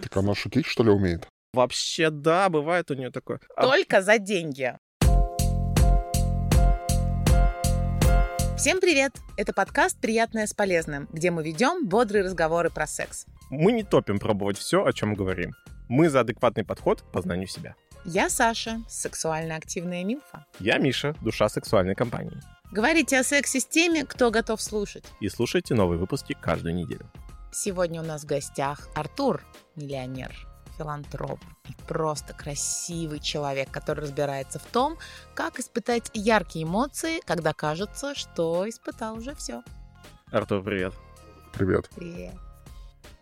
Так она шутить, что ли, умеет? Вообще, да, бывает у нее такое. А Только за деньги. Всем привет! Это подкаст «Приятное с полезным», где мы ведем бодрые разговоры про секс. Мы не топим пробовать все, о чем говорим. Мы за адекватный подход к познанию себя. Я Саша, сексуально активная милфа. Я Миша, душа сексуальной компании. Говорите о сексе с теми, кто готов слушать. И слушайте новые выпуски каждую неделю. Сегодня у нас в гостях Артур, миллионер, филантроп и просто красивый человек, который разбирается в том, как испытать яркие эмоции, когда кажется, что испытал уже все. Артур, привет. Привет. Привет.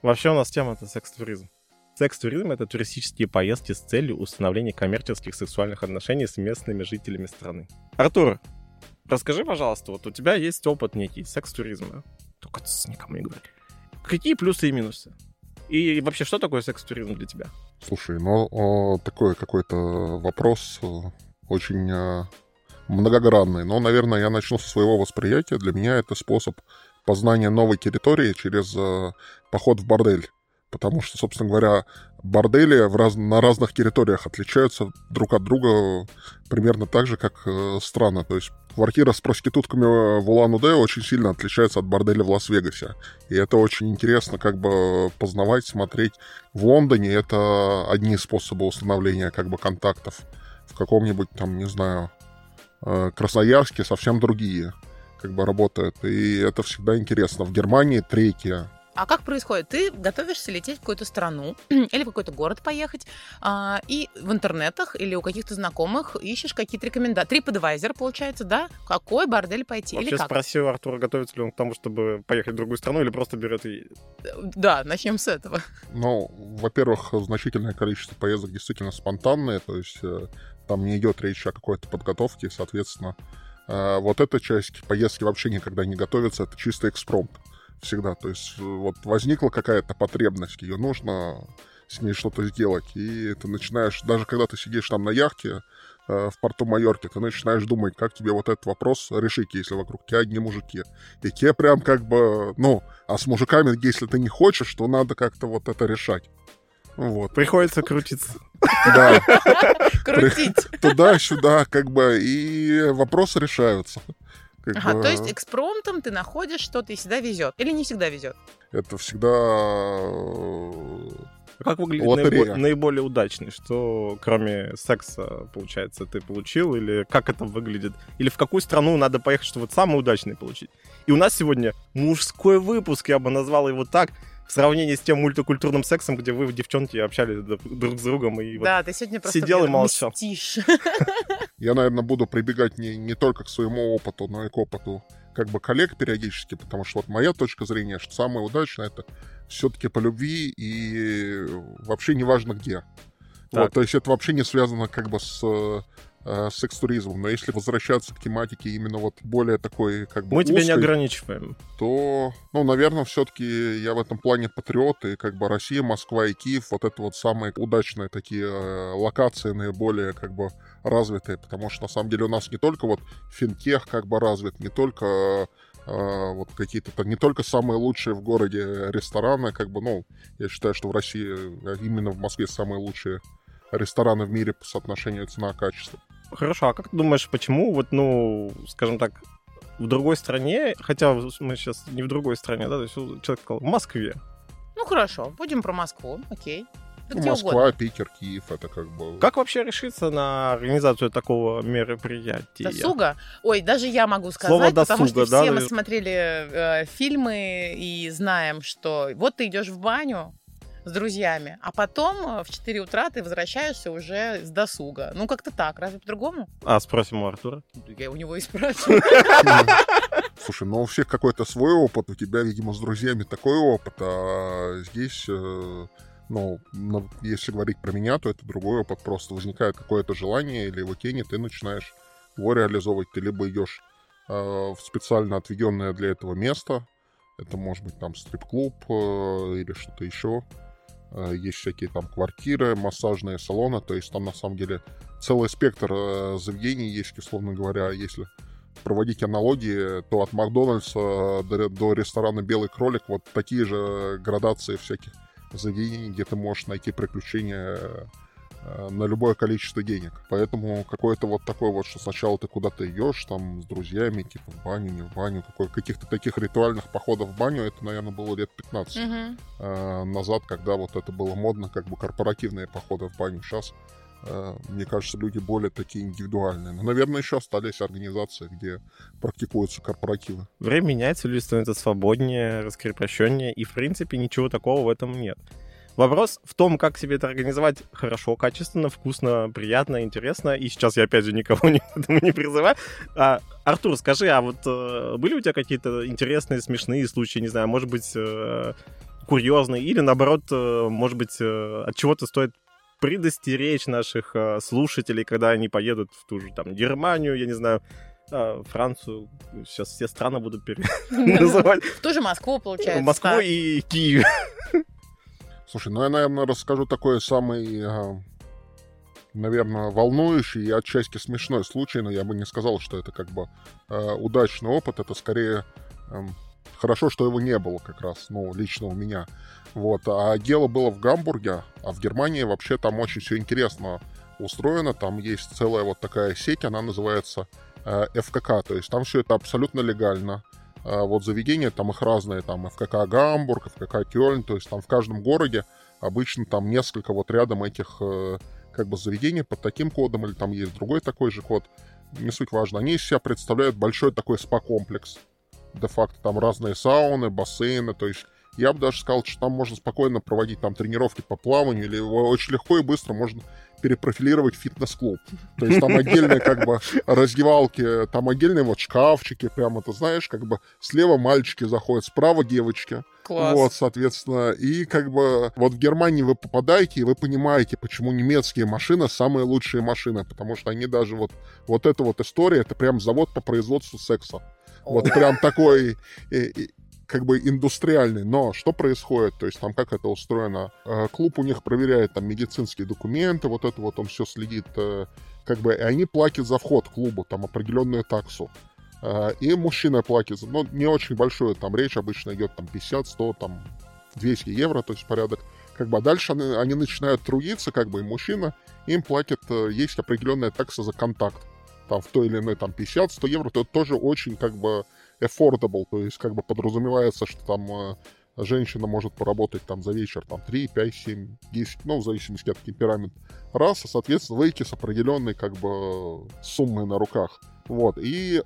Вообще у нас тема это секс-туризм. Секс-туризм — это туристические поездки с целью установления коммерческих сексуальных отношений с местными жителями страны. Артур, расскажи, пожалуйста, вот у тебя есть опыт некий секс-туризма. Только тс, никому не говори. Какие плюсы и минусы? И вообще, что такое секс-туризм для тебя? Слушай, ну такой какой-то вопрос э, очень э, многогранный. Но, наверное, я начну со своего восприятия. Для меня это способ познания новой территории через э, поход в бордель. Потому что, собственно говоря, бордели в раз... на разных территориях отличаются друг от друга примерно так же, как э, страны. То есть квартира с проститутками в Улан-Удэ очень сильно отличается от борделя в Лас-Вегасе. И это очень интересно как бы познавать, смотреть. В Лондоне это одни способы установления как бы контактов. В каком-нибудь там, не знаю, э, Красноярске совсем другие как бы работают. И это всегда интересно. В Германии третье. А как происходит? Ты готовишься лететь в какую-то страну или в какой-то город поехать, а, и в интернетах или у каких-то знакомых ищешь какие-то рекомендации. TripAdvisor, получается, да? Какой бордель пойти Вообще или как? спроси у Артура, готовится ли он к тому, чтобы поехать в другую страну, или просто берет и... Да, начнем с этого. Ну, во-первых, значительное количество поездок действительно спонтанные, то есть э, там не идет речь о какой-то подготовке, соответственно, э, вот эта часть поездки вообще никогда не готовится, это чисто экспромт всегда. То есть э, вот возникла какая-то потребность, ее нужно с ней что-то сделать. И ты начинаешь, даже когда ты сидишь там на яхте э, в порту Майорки, ты начинаешь думать, как тебе вот этот вопрос решить, если вокруг тебя одни мужики. И тебе прям как бы, ну, а с мужиками, если ты не хочешь, то надо как-то вот это решать. Вот. Приходится крутиться. Да. Крутить. Туда-сюда, как бы, и вопросы решаются. Как Ага, бы то есть экспромтом ты находишь что-то и всегда везет. Или не всегда везет. Это всегда э, Как выглядит Лотерея. наибо- наиболее удачный? Что кроме секса, получается, ты получил? Или как это выглядит? Или в какую страну надо поехать, чтобы вот самый удачный получить? И у нас сегодня мужской выпуск, я бы назвал его так, в сравнении с тем мультикультурным сексом, где вы, девчонки, общались друг с другом. И вот да, ты сегодня просто сидел и молчал. мстишь. Я, наверное, буду прибегать не, не только к своему опыту, но и к опыту как бы коллег периодически, потому что вот моя точка зрения, что самое удачное это все-таки по любви и вообще неважно где. Так. Вот, то есть это вообще не связано как бы с э, секс-туризмом. Но если возвращаться к тематике именно вот более такой как бы мы тебя не узкой, ограничиваем. то, ну, наверное, все-таки я в этом плане патриот, и как бы Россия, Москва и Киев, вот это вот самые удачные такие э, локации, наиболее как бы развитые, потому что на самом деле у нас не только вот финтех как бы развит, не только э, вот какие-то, не только самые лучшие в городе рестораны, как бы, ну, я считаю, что в России, э, именно в Москве самые лучшие рестораны в мире по соотношению цена-качество. Хорошо, а как ты думаешь, почему вот, ну, скажем так, в другой стране, хотя мы сейчас не в другой стране, да, то есть человек сказал, в Москве, Ну хорошо, будем про Москву, окей. Да Ну, Москва, угодно. Питер, Киев, это как бы... Как вообще решиться на организацию такого мероприятия? Досуга? Ой, даже я могу сказать, Слово потому что досуга, да, все мы смотрели э, фильмы и знаем, что вот ты идешь в баню с друзьями, а потом э, в 4 утра ты возвращаешься уже с досуга. Ну, как-то так, разве по-другому? А, спросим у Артура. Я у него и спрашиваю. Слушай, ну у всех какой-то свой опыт, у тебя, видимо, с друзьями такой опыт, а здесь, э, ну, если говорить про меня, то это другой опыт, просто возникает какое-то желание или его тени, ты начинаешь его реализовывать, ты либо идешь э, в специально отведенное для этого место, это может быть там стрип-клуб э, или что-то еще, есть всякие там квартиры, массажные салоны, то есть там на самом деле целый спектр э, заведений есть, условно говоря, если проводить аналогии, то от Макдональдса до, до ресторана «Белый кролик» вот такие же градации всяких заведений, где ты можешь найти приключения э, на любое количество денег. Поэтому какое-то вот такое вот, что сначала ты куда-то идешь, там, с друзьями, типа, в баню, не в баню, какой, каких-то таких ритуальных походов в баню, это, наверное, было лет 15 Мгм. э, назад, когда вот это было модно, как бы корпоративные походы в баню. Сейчас, э, мне кажется, люди более такие индивидуальные. Но, наверное, еще остались организации, где практикуются корпоративы. Время меняется, люди становятся свободнее, раскрепощеннее, и, в принципе, ничего такого в этом нет. Вопрос в том, как себе это организовать хорошо, качественно, вкусно, приятно, интересно. И сейчас я, опять же, никого не, не призываю. А, Артур, скажи, а вот э, были у тебя какие-то интересные, смешные случаи, не знаю, может быть, э, курьезные, или, наоборот, э, может быть, э, от чего-то стоит предостеречь наших э, слушателей, когда они поедут в ту же там Германию, я не знаю, э, Францию, сейчас все страны будут называть, В ту же Москву, получается. Москву и Киев. Слушай, ну я, наверное, расскажу такой самый, э, наверное, волнующий и отчасти смешной случай, но я бы не сказал, что это как бы э, удачный опыт, это скорее эм, хорошо, что его не было как раз, ну, лично у меня. Вот, а дело было в Гамбурге, а в Германии вообще там очень все интересно устроено, там есть целая вот такая сеть, она называется э, ФКК, то есть там все это абсолютно легально. А вот заведения, там их разные, там ФКК Гамбург, ФКК Кёльн, то есть там в каждом городе обычно там несколько вот рядом этих э, как бы заведений под таким кодом, или там есть другой такой же код, не суть важно. Они из себя представляют большой такой спа-комплекс. Де-факто там разные сауны, бассейны, то есть я бы даже сказал, что там можно спокойно проводить там тренировки по плаванию, или очень легко и быстро можно перепрофилировать фитнес-клуб. То есть там отдельные как бы раздевалки, там отдельные вот шкафчики, прямо ты знаешь, как бы слева мальчики заходят, справа девочки. Класс. Вот, соответственно, и как бы вот в Германии вы попадаете, и вы понимаете, почему немецкие машины самые лучшие машины, потому что они даже вот, вот эта вот история, это прям завод по производству секса. Вот прям такой как бы индустриальный. Но что происходит? То есть там как это устроено? Э, Клуб у них проверяет там медицинские документы, вот это вот он все следит, э, как бы, и они платят за вход клубу, там определенную таксу. Э, И мужчина платит, ну, не очень большую, там речь обычно идет там 50, 100, там 200 евро, то есть порядок. Как бы, а дальше они, они начинают трудиться, как бы, и мужчина, им платит, есть определенная такса за контакт. Там в той или иной, там 50-100 евро, то тоже очень, как бы, affordable, то есть, как бы, подразумевается, что там э, женщина может поработать там за вечер, там 3, 5, 7, 10, ну, в зависимости от темперамента раз, и, соответственно, выйти с определенной, как бы, суммой на руках. Вот, и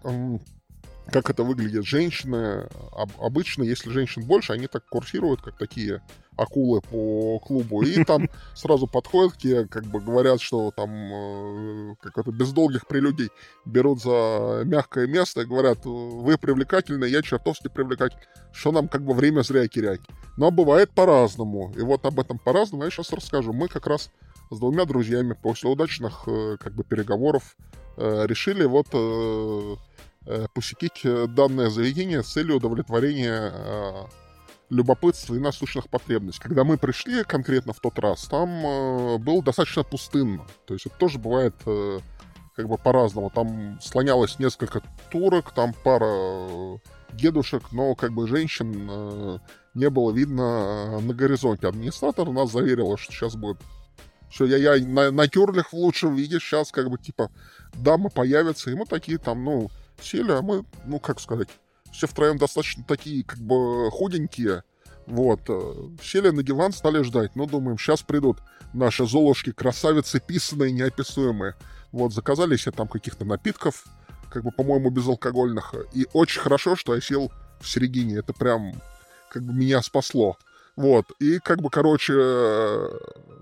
как это выглядит? Женщины, об- обычно, если женщин больше, они так курсируют, как такие акулы по клубу, и там сразу подходят к тебе, как бы говорят, что там э, как это без долгих прелюдий берут за мягкое место и говорят, вы привлекательны, я чертовски привлекательный, что нам как бы время зря терять. Но бывает по-разному, и вот об этом по-разному я сейчас расскажу. Мы как раз с двумя друзьями после удачных э, как бы переговоров э, решили вот э, э, посетить э, данное заведение с целью удовлетворения любопытства и насущных потребностей. Когда мы пришли конкретно в тот раз, там э, было достаточно пустынно. То есть это тоже бывает э, как бы по-разному. Там слонялось несколько турок, там пара э, дедушек, но как бы женщин э, не было видно э, на горизонте. Администратор нас заверила, что сейчас будет все, я, я на, на тюрлях в лучшем виде, сейчас как бы типа дамы появятся, и мы такие там, ну, сели, а мы, ну, как сказать, все втроем достаточно такие, как бы, худенькие, вот, э, сели на диван, стали ждать, ну, думаем, сейчас придут наши золушки, красавицы, писанные, неописуемые, вот, заказали себе там каких-то напитков, как бы, по-моему, безалкогольных, и очень хорошо, что я сел в середине, это прям, как бы, меня спасло. Вот, и как бы, короче, э,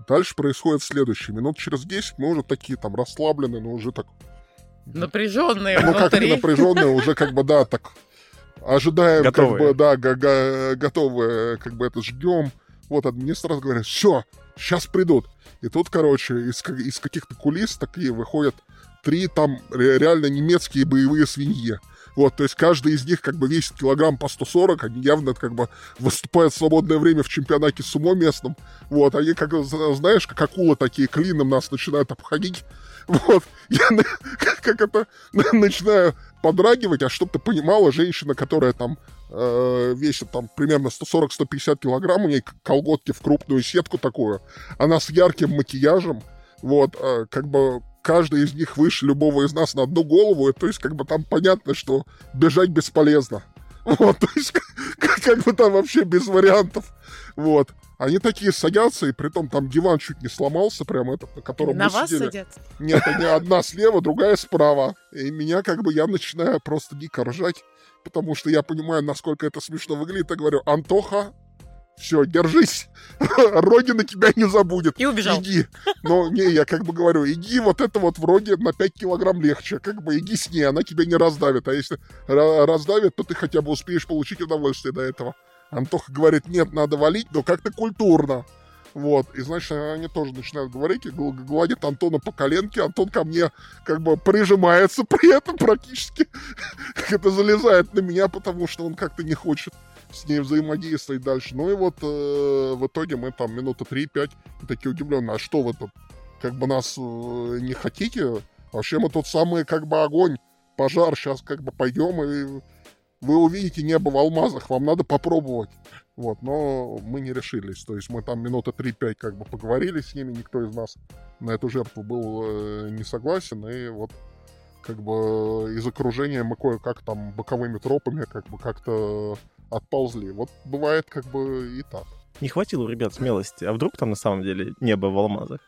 дальше происходит следующее. Минут через 10 мы уже такие там расслабленные, но уже так... Напряженные Ну, как внутри. напряженные, уже как бы, да, так ожидаем, как Готовые. бы, да, га- га- готовы, как бы это ждем. Вот администратор говорит, все, сейчас придут. И тут, короче, из, из каких-то кулис такие выходят три там ре- реально немецкие боевые свиньи. Вот, то есть каждый из них как бы весит килограмм по 140, они явно как бы выступают в свободное время в чемпионате сумо местном. Вот, они как, знаешь, как акулы такие клином нас начинают обходить. Вот, я как это начинаю подрагивать, а чтобы ты понимала, женщина, которая там э, весит там примерно 140-150 килограмм, у нее колготки в крупную сетку такую, она с ярким макияжем, вот, э, как бы каждый из них выше любого из нас на одну голову, и, то есть как бы там понятно, что бежать бесполезно. Вот, то есть как, как бы там вообще без вариантов. Вот. Они такие садятся, и при том там диван чуть не сломался, прям этот, на котором На мы вас сидели. садятся? Нет, они одна слева, другая справа. И меня как бы, я начинаю просто дико ржать, потому что я понимаю, насколько это смешно выглядит. Я говорю, Антоха, все, держись, Родина тебя не забудет. И убежал. Иди. Но не, я как бы говорю, иди вот это вот вроде на 5 килограмм легче, как бы иди с ней, она тебя не раздавит. А если ра- раздавит, то ты хотя бы успеешь получить удовольствие до этого. Антоха говорит, нет, надо валить, но как-то культурно. Вот, и значит, они тоже начинают говорить, и гл- гладят Антона по коленке, Антон ко мне как бы прижимается при этом практически, это залезает на меня, потому что он как-то не хочет с ней взаимодействовать дальше. Ну и вот э, в итоге мы там минуты 3-5 такие удивленные, а что вы тут, как бы нас э, не хотите? Вообще мы тут самый как бы огонь, пожар, сейчас как бы пойдем и вы увидите небо в алмазах, вам надо попробовать. Вот, но мы не решились. То есть мы там минуты 3-5 как бы поговорили с ними, никто из нас на эту жертву был э, не согласен, и вот как бы из окружения мы кое-как там боковыми тропами как бы как-то отползли. Вот бывает как бы и так. Не хватило у ребят смелости. А вдруг там на самом деле небо в алмазах?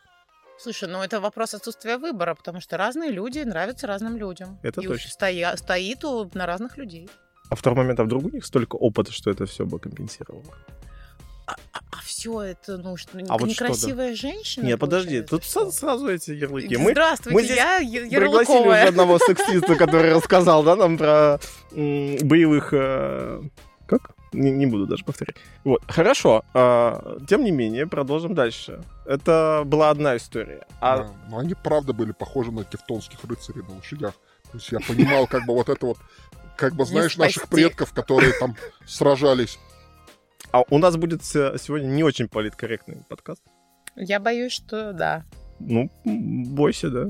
Слушай, ну это вопрос отсутствия выбора, потому что разные люди нравятся разным людям. Это и уж точно. стоя- стоит у, на разных людей. А второй момент, а вдруг у них столько опыта, что это все бы компенсировало? А, все это, ну, что, А вот что, да. некрасивая женщина? Нет, подожди, тут что? сразу эти ярлыки. Мы Здравствуйте, мы здесь я я- пригласили уже ярлыковая. одного сексиста, который рассказал, да, нам про боевых... э, Как? Не, не буду даже повторять. Вот, хорошо. а, тем не менее, продолжим дальше. Это была одна история. А Да. Но они правда были похожи на тевтонских рыцарей на лошадях. То есть я понимал как бы вот это вот, как бы знаешь, наших предков, которые там сражались. А у нас будет се- сегодня не очень политкорректный подкаст. Я боюсь, что да. Ну, бойся, да.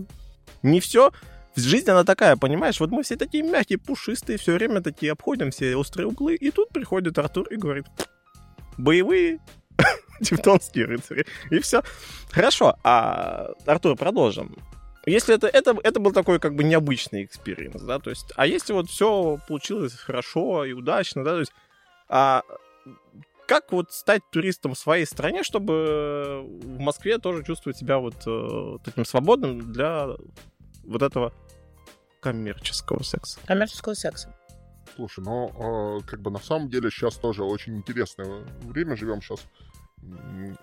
Не все. Жизнь, она такая, понимаешь? Вот мы все такие мягкие, пушистые, все время такие обходим все острые углы, и тут приходит Артур и говорит, боевые тевтонские рыцари. И все. Хорошо, а, Артур, продолжим. Если это, это, это был такой как бы необычный experience, да, то есть, а если вот все получилось хорошо и удачно, да, то есть, а как вот стать туристом в своей стране, чтобы в Москве тоже чувствовать себя вот э, таким свободным для вот этого коммерческого секса? Коммерческого секса. Слушай, ну, э, как бы на самом деле сейчас тоже очень интересное время живем сейчас.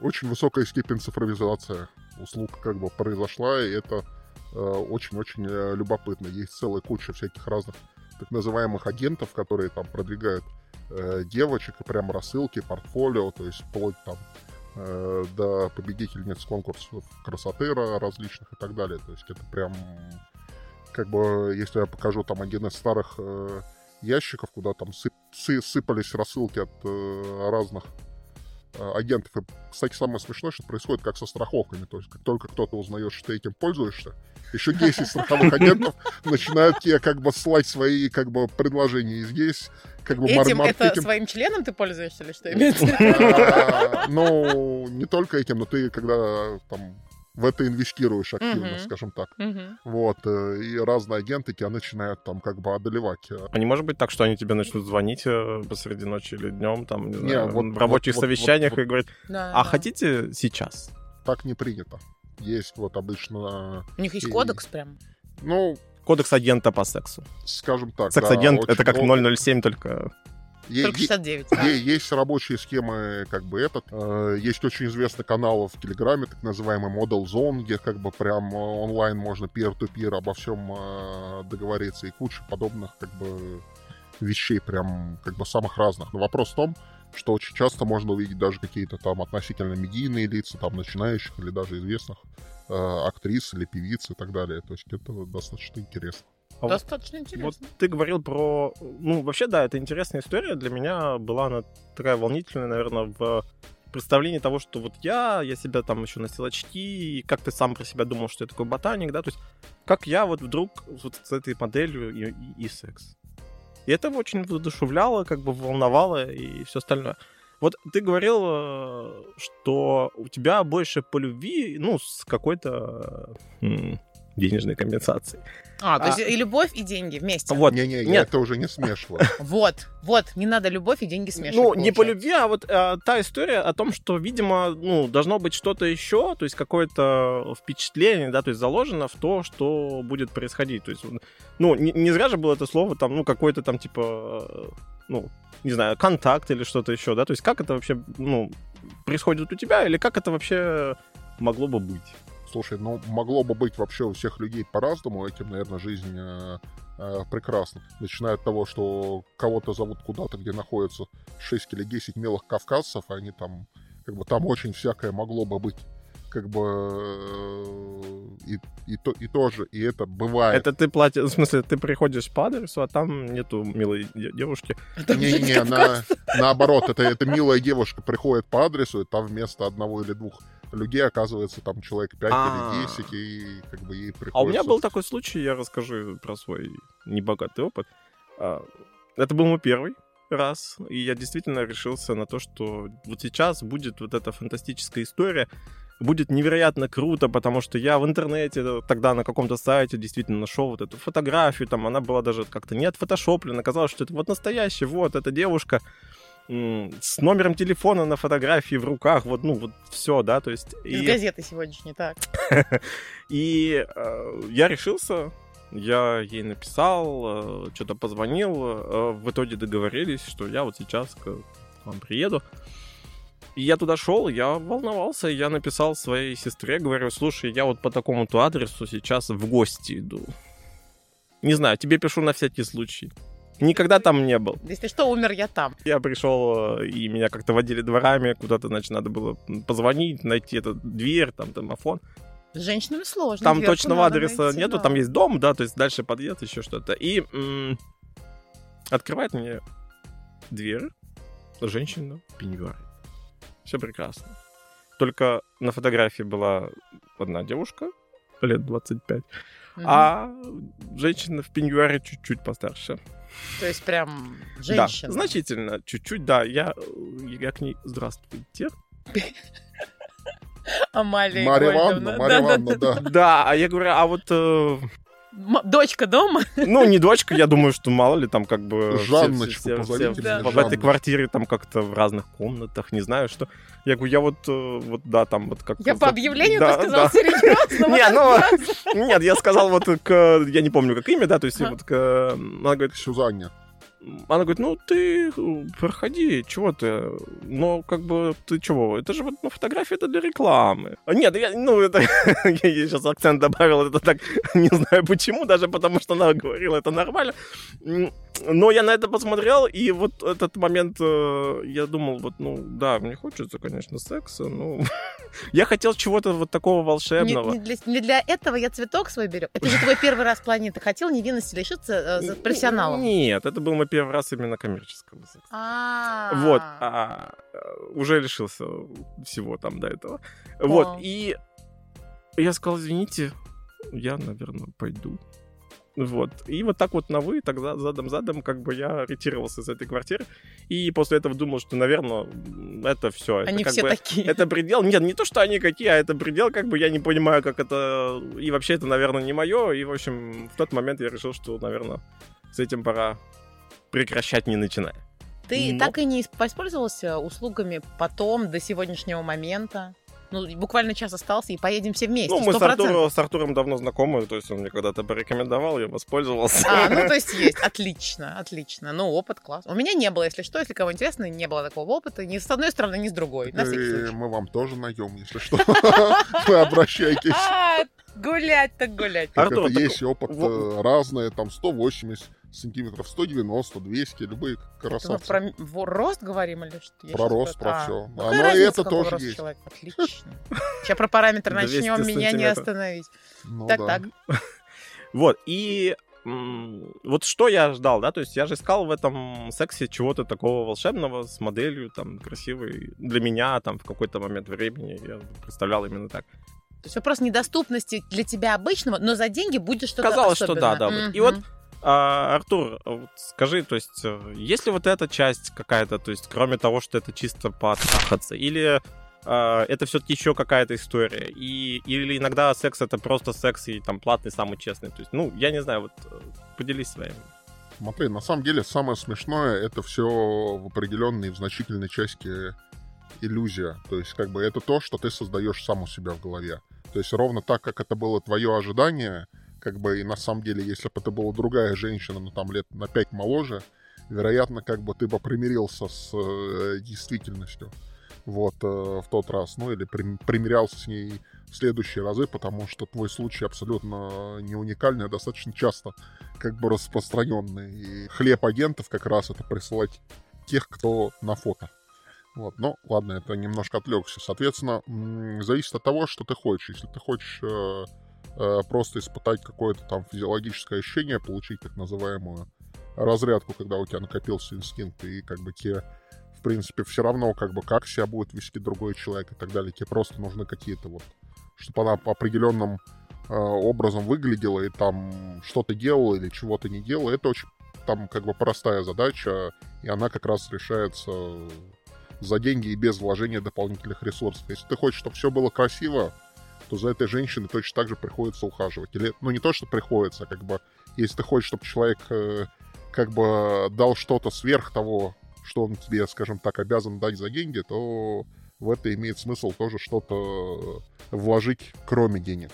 Очень высокая степень цифровизации услуг как бы произошла, и это очень-очень э, любопытно. Есть целая куча всяких разных так называемых агентов, которые там продвигают э, девочек, и прям рассылки, портфолио, то есть вплоть там э, до победительниц конкурсов красоты ра- различных и так далее. То есть это прям как бы, если я покажу там один из старых э, ящиков, куда там сып- сы- сыпались рассылки от э, разных э, агентов. И, кстати, самое смешное, что происходит как со страховками. То есть, как только кто-то узнает, что ты этим пользуешься, еще 10 страховых агентов начинают тебе как бы слать свои как бы предложения. И здесь как бы Этим, это маркетинг- своим членом ты пользуешься или что имеется? Ну, не только этим, но ты когда там в это инвестируешь активно, Мгм. скажем так. Мгм. Вот, э, и разные агенты тебя начинают там как бы одолевать. А не может быть так, что они тебе начнут звонить э, посреди ночи или днем, там, не Не, знаю, вот- в рабочих вот- вот- совещаниях вот- и говорят, Да, а да. хотите сейчас? Так не принято. Есть вот обычно, У них есть и- кодекс прям. ну, Кодекс агента по сексу. скажем так. да, Секс-агент очень- это как ну, 007, только... е- Только е- 69. е- Есть рабочие схемы, как бы этот. э, Есть очень известный канал в Телеграме, так называемый Model Zone, где как бы прям э, онлайн можно peer-to-peer обо всем э, договориться и куча подобных как бы вещей прям как бы самых разных. Но вопрос в том, что очень часто можно увидеть даже какие-то там относительно медийные лица, там начинающих или даже известных э, актрис или певиц и так далее. То есть это достаточно интересно. А вот- Достаточно Вот интересно. ты говорил про... Ну, вообще, да, это интересная история. Для меня была она такая волнительная, наверное, в представлении того, что вот я, я себя там еще носил очки, и как ты сам про себя думал, что я такой ботаник, да, то есть как я вот вдруг вот с этой моделью и, и- и секс. И это очень воодушевляло, как бы волновало и все остальное. Вот ты говорил, э, что у тебя больше по любви, ну, с какой-то денежной компенсацией. А, то А. есть и любовь, и деньги вместе. Вот. Не-не, я Нет. это уже не смешиваю. Вот, вот, не надо любовь и деньги смешивать. Ну, не по любви, а вот э, та история о том, что, видимо, ну, должно быть что-то еще, то есть какое-то впечатление, да, то есть заложено в то, что будет происходить. То есть, ну, не, не зря же было это слово, там, ну, какой-то там, типа, э, ну, не знаю, контакт или что-то еще, да, то есть как это вообще, ну, происходит у тебя, или как это вообще могло бы быть? Слушай, ну могло бы быть вообще у всех людей по-разному, этим, наверное, жизнь э, э, прекрасна. Начиная от того, что кого-то зовут куда-то, где находится 6 или 10 милых кавказцев, они там, как бы там очень всякое могло бы быть. Как бы э, и, и, то, и тоже, и это бывает. Это ты платишь, в смысле, ты приходишь по адресу, а там нету милой де- девушки. Же Не-не-не, на, наоборот, это, это милая девушка приходит по адресу, и там вместо одного или двух людей оказывается там человек 5 А. или 10, и как бы ей приходится... А у меня был такой случай, я расскажу про свой небогатый опыт. А, Это был мой первый раз, и я действительно решился на то, что вот сейчас будет вот эта фантастическая история, будет невероятно круто, потому что я в интернете э, тогда на каком-то сайте действительно нашел вот эту фотографию, там она была даже как-то не отфотошоплена, казалось, что это вот настоящая, вот эта девушка с номером телефона на фотографии в руках, вот, ну, вот все, да, то есть... Из и- газеты сегодняшней, так. и э, я решился, я ей написал, что-то позвонил, э, в итоге договорились, что я вот сейчас к вам приеду. И я туда шел, я волновался, я написал своей сестре, говорю, слушай, я вот по такому-то адресу сейчас в гости иду. Не знаю, тебе пишу на всякий случай. Никогда там не был. Если что, умер я там. Я пришел, э, и меня как-то водили дворами, куда-то, значит, надо было позвонить, найти эту дверь, там, домофон. С женщинами сложно. Там точного адреса найти, нету, да. там есть дом, да, то есть дальше подъезд, еще что-то. И м, открывает мне дверь женщина в пеньюаре. Все прекрасно. Только на фотографии была одна девушка, лет 25, Мгм. а женщина в пеньюаре чуть-чуть постарше. То есть прям женщина. Да, значительно, чуть-чуть, да. Я, я к ней «Здравствуйте». Амалия Марья Ивановна. Ивановна, Марья Да-да-да. Ивановна, да. Да, а я говорю, а вот э, Дочка дома? Ну, не дочка, я думаю, что мало ли там как бы... все- Жанночку все- все- все меня, в- этой квартире там как-то в разных комнатах, не знаю что. Я говорю, я вот, э, вот да, там вот как... Я по объявлению Да, сказал да. серьезно. Не, ну. Нет, я сказал вот к... Я не помню, как имя, да, то есть вот к... Она говорит, Сюзанне. Она говорит, ну ты э, проходи, чего ты? Ну, как бы, ты чего? Это же вот ну, фотография это для рекламы. А Нет, я, ну, это... я сейчас акцент добавил, это так, не знаю почему, даже потому что она говорила, это нормально. Но я на это посмотрел, и вот этот момент, э, я думал, вот, ну, да, мне хочется, конечно, секса, ну... я хотел чего-то вот такого Не, волшебного. не для, не для этого я цветок свой беру. Это же твой первый раз планеты. Хотел невинности лишиться э, профессионалом. Нет, это был мой первый раз именно коммерческого секса. А. Вот, а, э, уже лишился всего там до этого. Вот, Вау. и я сказал, извините, я, наверное, пойду. Вот. И вот так вот на вы, тогда задом-задом, как бы я ретировался из этой квартиры. И после этого думал, что, наверное, это все. Они это, все бы, такие. Это предел. Нет, не то, что они какие, а это предел, как бы я не понимаю, как это. И вообще это, наверное, не мое. И, в общем, в тот момент я решил, что, наверное, с этим пора прекращать, не начиная. Ты Но- так и не воспользовался услугами потом, до сегодняшнего момента? Ну, буквально час остался, и поедем все вместе, Ну, мы с, 100%. Артуром, с Артуром давно знакомы, то есть он мне когда-то порекомендовал, я воспользовался. А, ну то есть есть. Отлично, отлично. Ну, опыт класс. У меня не было, если что, если кому интересно, не было такого опыта ни с одной стороны, ни с другой. На всякий случай. мы вам тоже найдем, если что. Вы обращайтесь. А, гулять так гулять. Артур, есть опыт э, разные, там 180 сантиметров, 190, 200, любые Это мы красавцы. про рост говорим или что? Я Про рост, про- про а, всё. ну Да, какая но и это тоже есть. человек? Отлично. Сейчас про параметры 200 начнем, меня не остановить. Ну Так, да. так. Вот, и вот что я ждал, да, то есть я же искал в этом сексе чего-то такого волшебного с моделью, там, красивой для меня, там, в какой-то момент времени, я представлял именно так. То есть вопрос недоступности для тебя обычного, но за деньги будет что-то Казалось, что особенное. да, да. вот. И вот А, Артур, вот скажи, то есть, э, есть ли вот эта часть какая-то, то есть, кроме того, что это чисто потрахаться, или а, это все-таки еще какая-то история, и, или иногда секс это просто секс и там платный самый честный, то есть, ну, я не знаю, вот э, поделись своим. Смотри, на самом деле самое смешное это все в определенной, в значительной части иллюзия. То есть, как бы это то, что ты создаешь сам у себя в голове. То есть, ровно так, как это было твое ожидание, как бы и на самом деле, если бы это была другая женщина, ну там лет на 5 моложе, вероятно, как бы ты бы примирился с э, действительностью вот э, в тот раз, ну или при, примирялся с ней в следующие разы, потому что твой случай абсолютно не уникальный, а достаточно часто как бы распространенный. И хлеб агентов как раз это присылать тех, кто на фото. Вот, ну, ладно, это немножко отвлекся. Соответственно, зависит от того, что ты хочешь. Если ты хочешь э, просто испытать какое-то там физиологическое ощущение, получить так называемую разрядку, когда у тебя накопился инстинкт, и как бы тебе, в принципе, все равно, как бы, как себя будет вести другой человек и так далее. Тебе просто нужны какие-то вот, чтобы она по определенным э, образом выглядела и там что-то делала или чего-то не делала. Это очень там как бы простая задача, и она как раз решается за деньги и без вложения дополнительных ресурсов. Если ты хочешь, чтобы все было красиво, то за этой женщиной точно так же приходится ухаживать. Или, ну, не то, что приходится, а как бы, если ты хочешь, чтобы человек э, как бы дал что-то сверх того, что он тебе, скажем так, обязан дать за деньги, то в это имеет смысл тоже что-то вложить, кроме денег.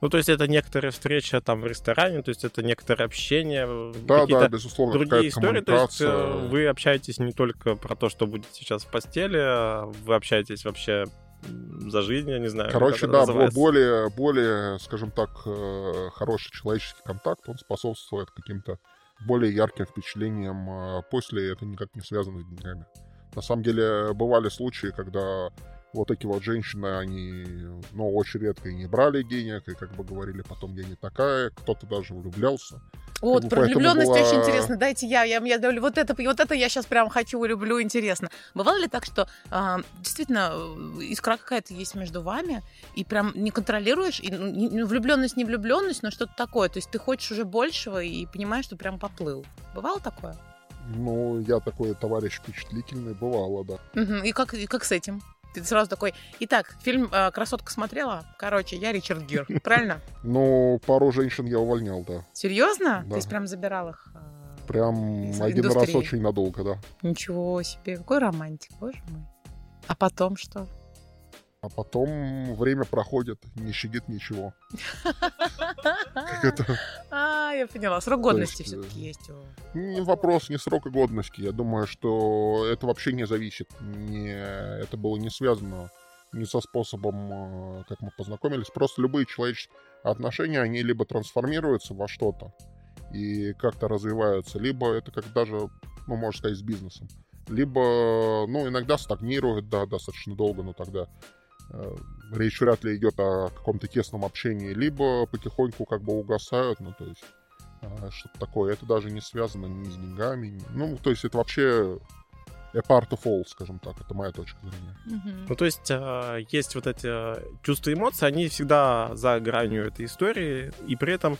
Ну, то есть это некоторые встречи там в ресторане, то есть это некоторое общение. Да, да, безусловно. Другие истории, то есть э, вы общаетесь не только про то, что будет сейчас в постели, а вы общаетесь вообще за жизнь, я не знаю. Короче, да, более, более, скажем так, э, хороший человеческий контакт, он способствует каким-то более ярким впечатлениям а после, это никак не связано с деньгами. На самом деле, бывали случаи, когда вот эти вот женщины, они, ну, очень редко и не брали денег, и как бы говорили, потом я не такая, кто-то даже влюблялся. Вот, как про влюбленность была... очень интересно. Дайте я, я, я говорю, вот это, вот это я сейчас прям хочу, люблю, интересно. Бывало ли так, что э, действительно э, искра какая-то есть между вами, и прям не контролируешь, и ну, влюбленность не влюбленность, но что-то такое. То есть ты хочешь уже большего и понимаешь, что прям поплыл. Бывало такое? Ну, я такой товарищ впечатлительный, бывало, да. Угу. И как, и как с этим? Ты сразу такой, итак, фильм э, «Красотка» смотрела? Короче, я Ричард Гир, правильно? Ну, пару женщин я увольнял, да. Серьезно? Да. То есть прям забирал их? Э, прям один раз очень надолго, да. Ничего себе, какой романтик, боже мой. А потом что? А потом время проходит, не щадит ничего. А, я поняла. Срок годности все-таки есть. Не вопрос, не срока годности. Я думаю, что это вообще не зависит. Это было не связано не со способом, а, как мы познакомились. Просто любые человеческие отношения, они либо трансформируются во что-то и как-то развиваются, либо это как даже, ну, можно сказать, с бизнесом. Либо, ну, иногда стагнируют, да, достаточно долго, но тогда Э, речь вряд ли идет о каком-то тесном общении, либо потихоньку как бы угасают, ну, то есть э, что-то такое. Это даже не связано ни с деньгами, ну, то есть это вообще a part of all, скажем так, это моя точка зрения. Mm-hmm. Ну, то есть э, есть вот эти чувства и эмоции, они всегда за гранью этой истории, и при этом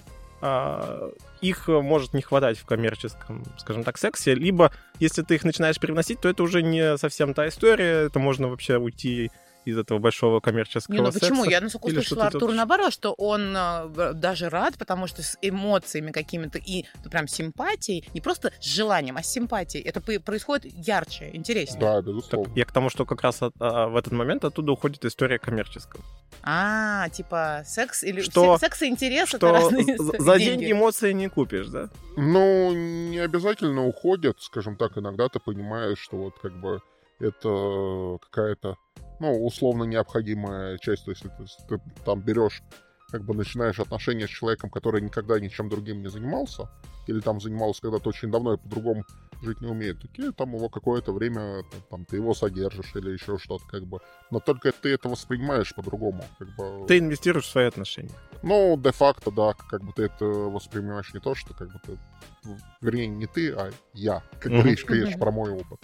их может не хватать в коммерческом, скажем так, сексе, либо если ты их начинаешь привносить, то это уже не совсем та история, это можно вообще уйти из этого большого коммерческого не, ну секса. почему? Я насколько услышала Артур наоборот, что он э, даже рад, потому что с эмоциями какими-то и ну, прям симпатией, не просто с желанием, а с симпатией, это происходит ярче, интереснее. Да, безусловно. Так, я к тому, что как раз от, а, в этот момент оттуда уходит история коммерческого. А, типа секс или что, секс и интерес что это разные за деньги. деньги эмоции не купишь, да? Ну, не обязательно уходят, скажем так, иногда ты понимаешь, что вот как бы это какая-то ну, условно необходимая часть. То есть ты, ты там берешь, как бы начинаешь отношения с человеком, который никогда ничем другим не занимался, или там занимался когда-то очень давно и по-другому жить не умеет, такие там его какое-то время, там, ты его содержишь или еще что-то, как бы. Но только ты это воспринимаешь по-другому, как бы. Ты инвестируешь в свои отношения. Ну, де-факто, да, как бы ты это воспринимаешь не то, что как бы ты, вернее, не ты, а я, как бы речь, конечно, про мой опыт.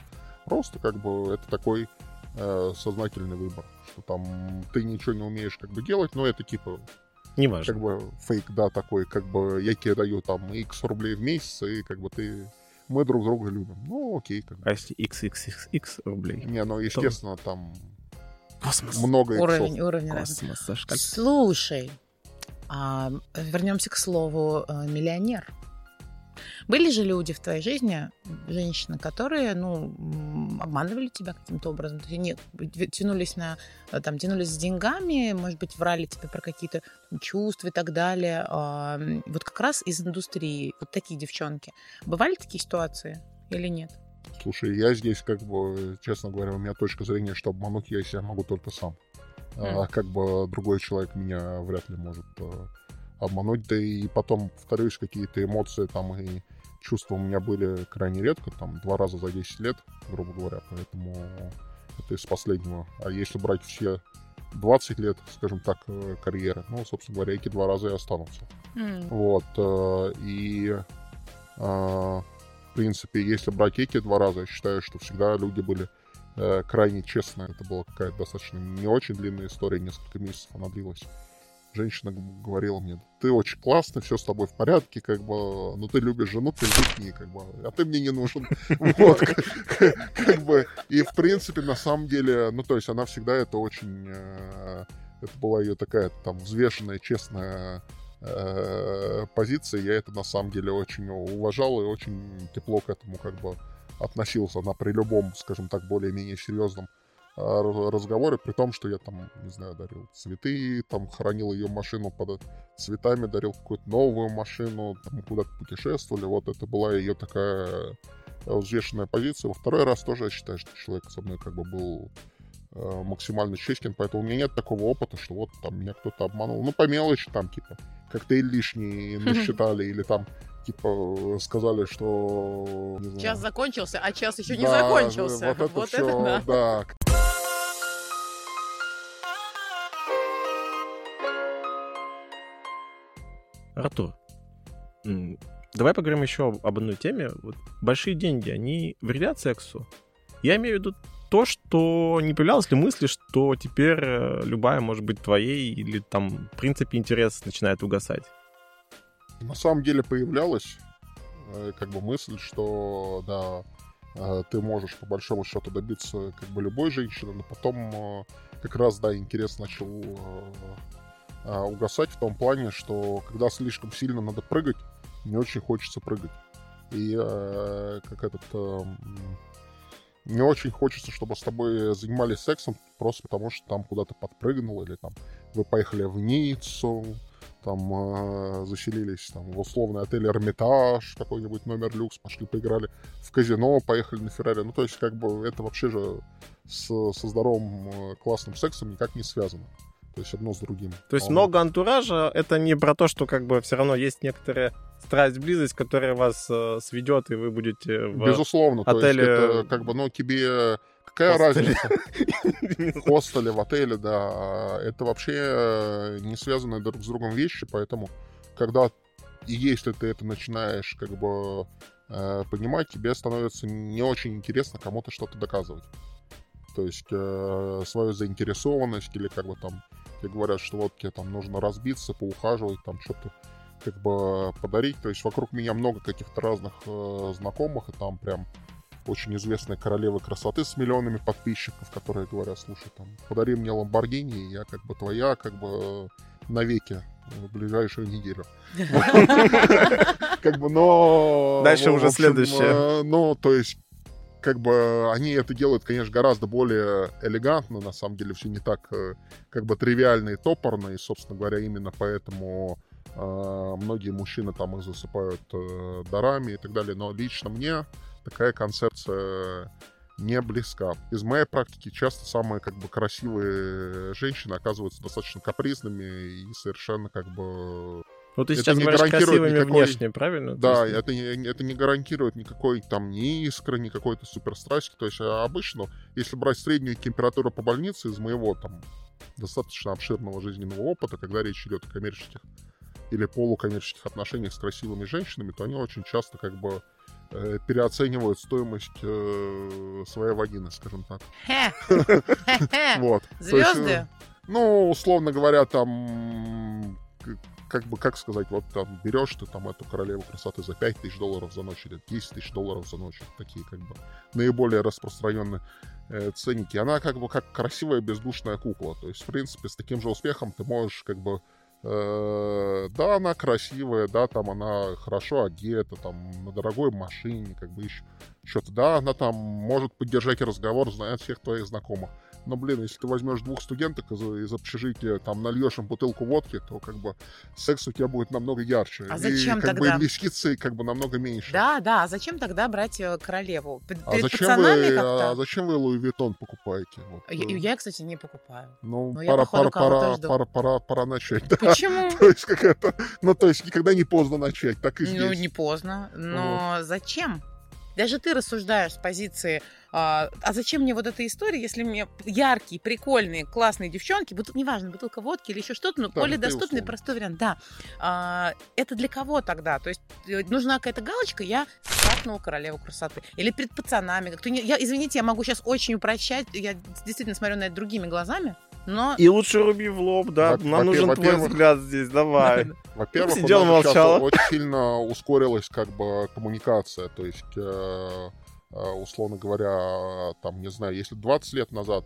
Просто как бы это такой э, сознательный выбор, что там ты ничего не умеешь как бы делать, но это типа Неважно. Как бы фейк, да, такой, как бы я тебе даю там x рублей в месяц, и как бы ты... Мы друг друга любим. Ну, окей. Как бы. А если xxx рублей? Не, ну, естественно, там Космос. много Уровень, иксов. уровень. Космос, Сашка. Слушай, а, вернемся к слову э, миллионер. Были же люди в твоей жизни, женщины, которые, ну, м, обманывали тебя каким-то образом, То есть они тянулись на, э, там, тянулись с деньгами, может быть, врали тебе про какие-то чувства и так далее. А, Вот как раз из индустрии, вот такие девчонки. Бывали такие ситуации или нет? Слушай, я здесь, как бы, честно говоря, у меня точка зрения, что обмануть я себя могу только сам. А, Мгм. как бы другой человек меня вряд ли может э, обмануть. Да и потом, повторюсь, какие-то эмоции там и чувства у меня были крайне редко, там, два раза за 10 лет, грубо говоря, поэтому это из последнего. А если брать все 20 лет, скажем так, э, карьеры, ну, собственно говоря, эти два раза и останутся. М, Вот, э, и, э, в принципе, если брать эти два раза, я считаю, что всегда люди были крайне честные. Это была какая-то достаточно не очень длинная история, несколько месяцев она длилась. Женщина говорила мне, ты очень классный, все с тобой в порядке, как бы, но ты любишь жену, ты с ней, как бы, а ты мне не нужен. Вот, как- бы, и в принципе, на самом деле, ну, то есть она всегда это очень, э, это была ее такая там взвешенная, честная э, позиция, я это на самом деле очень уважал и очень тепло к этому как бы относился. На при любом, скажем так, более-менее серьезном э, раз- разговоре, при том, что я там, не знаю, дарил цветы, там хранил ее машину под цветами, дарил какую-то новую машину, там куда-то путешествовали, вот это была ее такая э, взвешенная позиция. Во второй раз тоже я считаю, что человек со мной как бы был э, максимально честен, поэтому у меня нет такого опыта, что вот там меня кто-то обманул. Ну, по мелочи там, типа, коктейль лишний насчитали, или там, типа, сказали, что... не Час закончился, а час еще не да, закончился. Вот это Вот все, это да. да. Артур, давай поговорим еще об одной теме. Вот большие деньги, они вредят сексу? Я имею в виду то, что не появлялось ли мысли, что теперь э, любая может быть твоей, или там, в принципе, интерес начинает угасать? На самом деле появлялась э, как бы мысль, что да, э, ты можешь по большому счету добиться как бы любой женщины, но потом как раз, да, интерес начал э, угасать в том плане, что когда слишком сильно надо прыгать, не очень хочется прыгать. И э, как этот... э, не очень хочется, чтобы с тобой занимались сексом, просто потому что там куда-то подпрыгнул, или там вы поехали в Ниццу, там э, заселились там, в условный отель Эрмитаж, какой-нибудь номер люкс, пошли поиграли в казино, поехали на Феррари. Ну, то есть, как бы, это вообще же с, со здоровым э, классным сексом никак не связано. То есть, одно с другим. То есть А, много антуража, это не про то, что как бы все равно есть некоторая страсть, близость, которая вас э, сведет, и вы будете в Безусловно, то отеле- есть, это как бы, ну, тебе... Какая Хостеле. разница? В хостеле, в отеле, да. Это вообще э, не связанные друг с другом вещи, поэтому, когда и если ты это начинаешь, как бы, э, понимать, тебе становится не очень интересно кому-то что-то доказывать. То есть э, свою заинтересованность или как бы там тебе говорят, что вот тебе там нужно разбиться, поухаживать, там что-то как бы подарить. То есть вокруг меня много каких-то разных э, знакомых, и там прям очень известные королевы красоты с миллионами подписчиков, которые говорят, слушай, там, подари мне Ламборгини, и я как бы твоя, как бы навеки в ближайшую неделю. Как бы, но... Дальше уже следующее. э, Ну, то есть, как бы они это делают, конечно, гораздо более элегантно, на самом деле все не так э, как бы тривиально и топорно, и, собственно говоря, именно поэтому э, многие мужчины там их засыпают э, дарами и так далее, но лично мне такая концепция не близка. Из моей практики часто самые как бы красивые женщины оказываются достаточно капризными и совершенно как бы Ну, ты Это сейчас не говоришь красивыми никакой- внешне, правильно? да, То есть, это, не, это не гарантирует никакой там ни искры, ни какой-то суперстрасти. То есть а, обычно, если брать среднюю температуру по больнице из моего там достаточно обширного жизненного опыта, когда речь идет о коммерческих или полукоммерческих отношениях с красивыми женщинами, то они очень часто как бы э, переоценивают стоимость э, своей вагины, скажем так. Вот. Есть, э, Звезды? ну, условно говоря, там как бы, как сказать, вот там берешь ты там эту королеву красоты за 5 тысяч долларов за ночь или 10 тысяч долларов за ночь. Такие как бы наиболее распространенные э, ценники. Она как бы как красивая бездушная кукла. То есть, в принципе, с таким же успехом ты можешь как бы Э, да, она красивая, да, там она хорошо одета, там на дорогой машине, как бы еще что-то. Да, она там может поддержать разговор, знает всех твоих знакомых. Но, блин, если ты возьмешь двух студенток из, из общежития, там, нальешь им бутылку водки, то, как бы, секс у тебя будет намного ярче. А зачем и, как тогда? бы, инвестиции, как бы, намного меньше. Да, да, а зачем тогда брать э, королеву? Перед а зачем вы, а зачем вы Луи Виттон покупаете? Вот, Я, э, я, кстати, не покупаю. ну, но пора, пора, пора, пора, пора, пора начать. да. Почему? То есть, какая-то, ну, то есть, никогда не поздно начать, так и здесь. Ну, не поздно. Но зачем? Даже ты рассуждаешь с позиции, а, а зачем мне вот эта история, если мне яркие, прикольные, классные девчонки, бутыл, неважно, бутылка водки или еще что-то, но Да, более доступный, условно. простой вариант, да. А, это для кого тогда? То есть э, нужна какая-то галочка, я трахнула королеву красоты. Или перед пацанами. Как-то я, извините, я могу сейчас очень упрощать, я действительно смотрю на это другими глазами, но... И лучше руби в лоб, да. Во- Нам нужен твой во-первых- взгляд здесь, давай. Во-первых, у Сидела, нас сейчас молчала. очень сильно ускорилась как бы коммуникация. То есть, э, э, условно говоря, там, не знаю, если 20 лет назад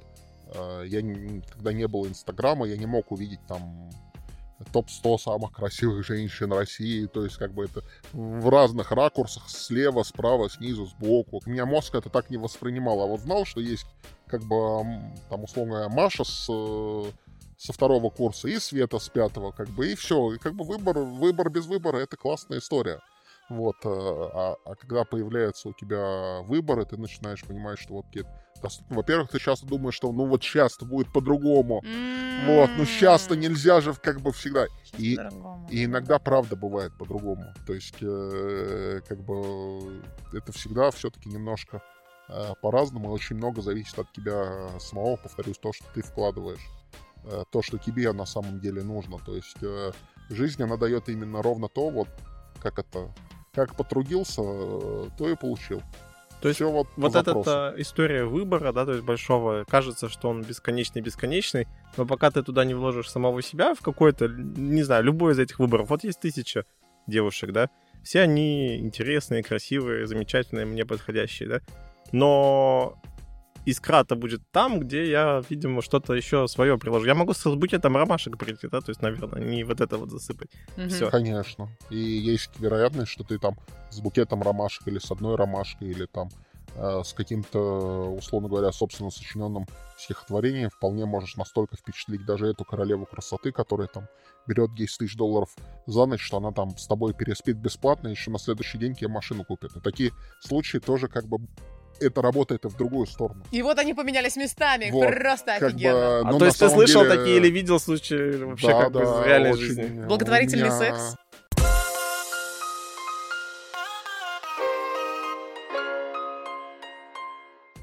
э, я, не- когда не было Инстаграма, я не мог увидеть там топ-100 самых красивых женщин России, то есть как бы это в разных ракурсах, слева, справа, снизу, сбоку. У меня мозг это так не воспринимал, а вот знал, что есть как бы там условно говоря, Маша с э, со второго курса и Света с пятого, как бы, и все. И как бы выбор, выбор без выбора — это классная история. Вот, э, а, а когда появляется у тебя выбор, и ты начинаешь понимать, что вот тебе доступно. Во-первых, ты часто думаешь, что ну вот сейчас-то будет по-другому. Вот, ну сейчас-то нельзя же как бы всегда. И-. И иногда правда бывает по-другому. То есть, э, как бы, это всегда все-таки немножко э, по-разному. и Очень много зависит от тебя самого, повторюсь, то, что ты вкладываешь. э, то, что тебе на самом деле нужно. То есть, э, жизнь, она дает именно ровно то, вот, как это, как потрудился, э, то и получил. То есть Всё вот, Вот эта история выбора, да, то есть большого, кажется, что он бесконечный-бесконечный, но пока ты туда не вложишь самого себя в какой-то, не знаю, любой из этих выборов. Вот есть тысяча девушек, да, все они интересные, красивые, замечательные, мне подходящие, да, но искра-то будет там, где я, видимо, что-то еще свое приложу. Я могу с букетом ромашек прийти, да, то есть, наверное, не вот это вот засыпать. Мгм. всё. Конечно. И есть вероятность, что ты там с букетом ромашек или с одной ромашкой, или там э, с каким-то, условно говоря, собственно сочиненным стихотворением вполне можешь настолько впечатлить даже эту королеву красоты, которая там берет 10 тысяч долларов за ночь, что она там с тобой переспит бесплатно, и еще на следующий день тебе машину купит. И такие случаи тоже как бы это работает и в другую сторону. И вот они поменялись местами. Вот, Просто Как офигенно. бы, А ну, то на есть ты слышал деле- такие или видел случаи вообще Да, как бы да, из реальной очень. жизни? Благотворительный меня- секс?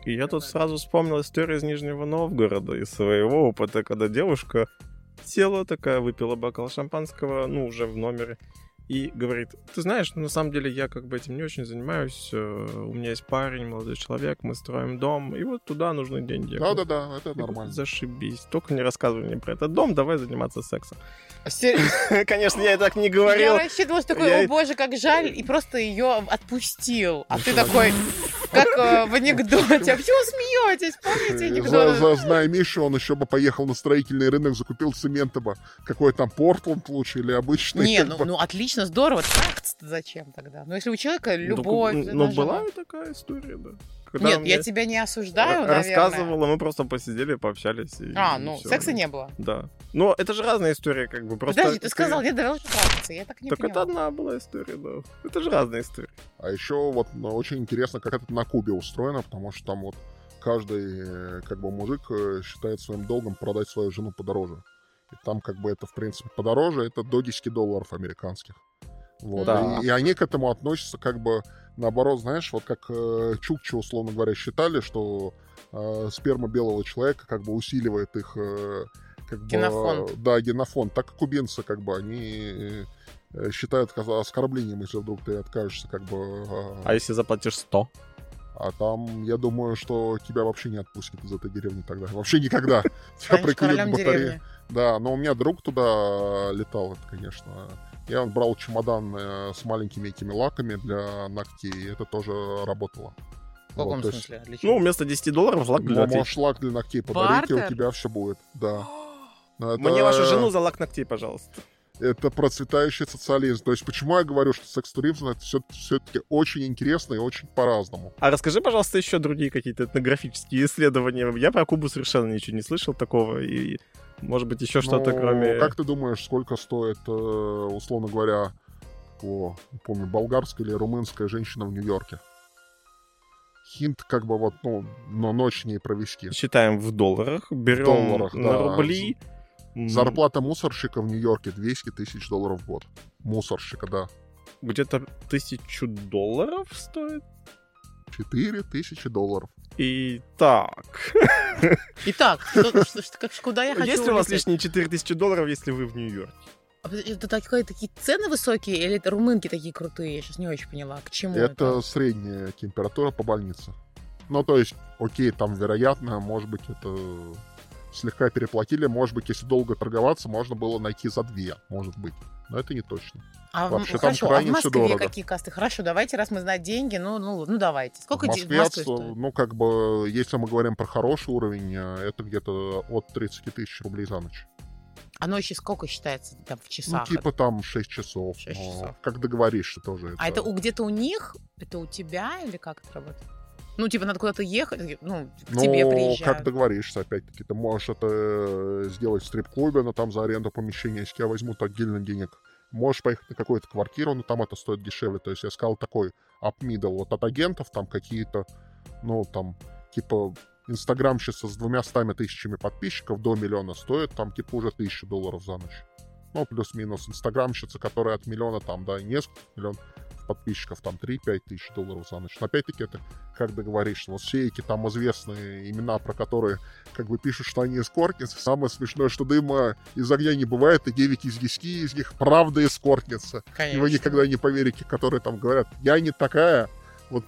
И я тут сразу вспомнил историю из Нижнего Новгорода, из своего опыта, когда девушка села такая, выпила бокал шампанского, ну, уже в номере, и говорит, ты знаешь, ну, на самом деле я как бы этим не очень занимаюсь, э, у меня есть парень, молодой человек, мы строим дом, и вот туда нужны деньги. Я Да-да-да, это «Я говорю, нормально. Зашибись. Только не рассказывай мне про этот дом, давай заниматься сексом. Серьезно? Конечно, я и так не Я говорил. рассчитывала, что такой, Я- о боже, как жаль, и просто ее отпустил. А ты такой, как э, в анекдоте. А почему смеетесь? Помните За, анекдот? зная Мишу, он еще бы поехал на строительный рынок, закупил цемента бы. Какой там Портланд лучше или обычный? Не, ну, бы. Отлично, здорово. Трахаться зачем тогда? Ну, если у человека Ну, любовь. Ну, это ну, была и такая история, да. Когда Нет, я тебя не осуждаю, наверное. рассказывала, мы просто посидели, пообщались. и- А, и ну, всё. секса не было. Да. Но это же разная история, как бы. Просто Подожди, ты сказал, давай лучше трахаться. Я так не Так это поняла. одна была история, да. Это же разная история. А еще вот ну, очень интересно, как это на Кубе устроено, потому что там вот каждый э, как бы мужик э, считает своим долгом продать свою жену подороже. И там как бы это, в принципе, подороже, это до 10 долларов американских. Вот. Да. И, и они к этому относятся как бы наоборот, знаешь, вот как э, чукчи, условно говоря, считали, что э, сперма белого человека как бы усиливает их э, как бы, Генофонд. да, генофонд. Так как кубинцы, как бы, они э, считают оскорблением, если вдруг ты откажешься, как бы, э, А если заплатишь 100? а там, я думаю, что тебя вообще не отпустят из этой деревни тогда. Вообще никогда. Тебя приколют к батарее. Да, но у меня друг туда летал, это, конечно. Я брал чемодан э, с маленькими этими лаками для ногтей, и это тоже работало. В каком Вот, есть, смысле? Для чего? Ну, вместо 10 долларов лак для ногтей. можешь лак для ногтей подарить, и у Бартер? тебя все будет, да. Это- Мне вашу жену за лак ногтей, пожалуйста. Это процветающий социализм. То есть почему я говорю, что секс-туризм это все-таки очень интересно и очень по-разному. А расскажи, пожалуйста, еще другие какие-то этнографические исследования. Я про Кубу совершенно ничего не слышал такого. И, может быть, еще что-то, Ну, кроме... Как ты думаешь, сколько стоит, э, условно говоря, по, помню, болгарская или румынская женщина в Нью-Йорке? Хинт как бы вот, ну, на ночь не провести. Считаем в долларах, берем долларах, на да. рубли. Зарплата мусорщика в Нью-Йорке 200 тысяч долларов в год. Мусорщика, да. Где-то тысячу долларов стоит. 4 тысячи долларов. И так. Итак, что- что- что- как- куда я хочу Есть ли у вас лишние 4000 долларов, если вы в Нью-Йорке? А Это такие, такие цены высокие или это румынки такие крутые? Я сейчас не очень поняла. К чему это? Это средняя температура по больнице. Ну, то есть, окей, там, вероятно, может быть, это слегка переплатили. Может быть, если долго торговаться, можно было найти за две, может быть. Но это не точно. А, в- вообще там хорошо, а в крайне Москве дорого. какие касты? Хорошо, давайте, раз мы знаем деньги, ну, ну, ну давайте. Сколько в де- Москве, в Москве стоит? ну, как бы, если мы говорим про хороший уровень, э, это где-то от 30 тысяч рублей за ночь. А ночи сколько считается там в Ну, часах? типа там 6 часов. Шесть но часов. Как договоришься тоже. А это у, где-то у них? Это у тебя или как это работает? Ну, типа, надо куда-то ехать, ну, к Ну, тебе как приезжают. договоришься, опять-таки. Ты можешь это э, сделать в стрип-клубе, но там за аренду помещения, если тебя возьмут отдельно денег. Можешь поехать на какую-то квартиру, но там это стоит дешевле. То есть я сказал такой up middle. Вот от агентов там какие-то, ну, там, типа, инстаграмщица с двумя стами тысячами подписчиков до миллиона стоит там, типа, уже тысячу долларов за ночь. Ну, плюс-минус. Инстаграмщица, которая от миллиона там, да, несколько миллионов подписчиков, там 3-5 тысяч долларов за ночь. Но опять-таки это как договоришься. Вот все эти там известные имена, про которые как бы пишут, что они эскортницы. Самое смешное, что дыма из огня не бывает, и 9 из 10 из них правда эскортница. И Конечно. вы никогда не поверите, которые там говорят, я не такая. Вот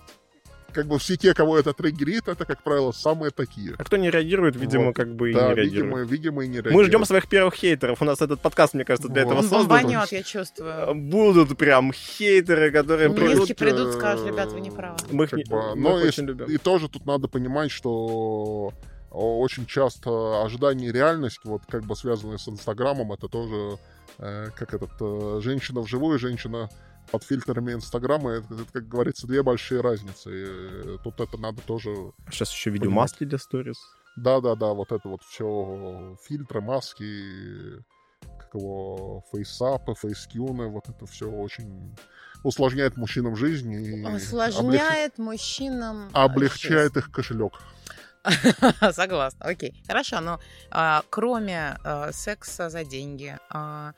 как бы все те, кого это триггерит, это, как правило, самые такие. А кто не реагирует, видимо, Вот. как бы и да, не реагирует. видимо, видимо, и не Мы реагируют. ждем своих первых хейтеров. У нас этот подкаст, мне кажется, для Вот. этого Он создан. бомбанет, я чувствую. Будут прям хейтеры, которые Ну, придут. Придут, э, скажут, ребят, вы не правы. Мы их как не- бы, мы но их и, очень любим. и тоже тут надо понимать, что очень часто ожидание и реальность, вот как бы связанные с Инстаграмом, это тоже э, как этот э, женщина вживую, женщина под фильтрами Инстаграма, это, это, как говорится, две большие разницы. И, э, тут это надо тоже Сейчас еще видеомаски для сторис. Да-да-да, вот это вот все фильтры, маски, как его, фейсапы, фейскюны, вот это все очень усложняет мужчинам жизнь и облег- Усложняет мужчинам... облегчает их кошелек. жизнь. Согласна, окей. Хорошо, но а, кроме а, секса за деньги, а,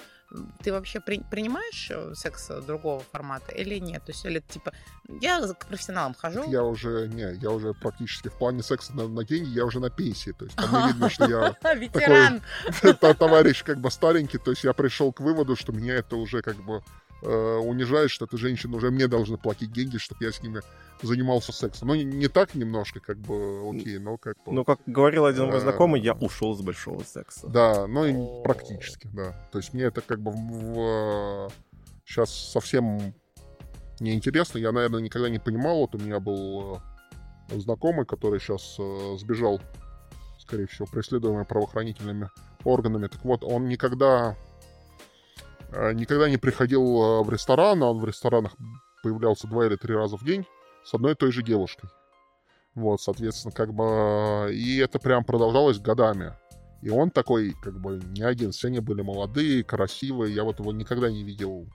ты вообще при- принимаешь э, секс другого формата или нет? То есть, или типа, я к профессионалам хожу, Я уже, не, я уже практически в плане секса на, на деньги, я уже на пенсии, то есть там не видно, что я ветеран. та- товарищ как бы старенький, то есть я пришел к выводу, что меня это уже как бы э, унижает, что эта женщина уже мне должны платить деньги, чтобы я с ними занимался сексом. Ну, не, не так немножко, как бы, окей, но как бы... Ну, как говорил один мой Э, знакомый, я ушел с большого секса. Да, ну и практически, да. То есть мне это как бы сейчас совсем неинтересно. Я, наверное, никогда не понимал. Вот у меня был э, знакомый, который сейчас сбежал, скорее всего, преследуемый правоохранительными органами. Так вот, он никогда э, никогда не приходил э, в ресторан, а он в ресторанах появлялся два или три раза в день с одной и той же девушкой. Вот, соответственно, как бы... И это прям продолжалось годами. И он такой, как бы, не один. Все они были молодые, красивые. Я вот его никогда не видел,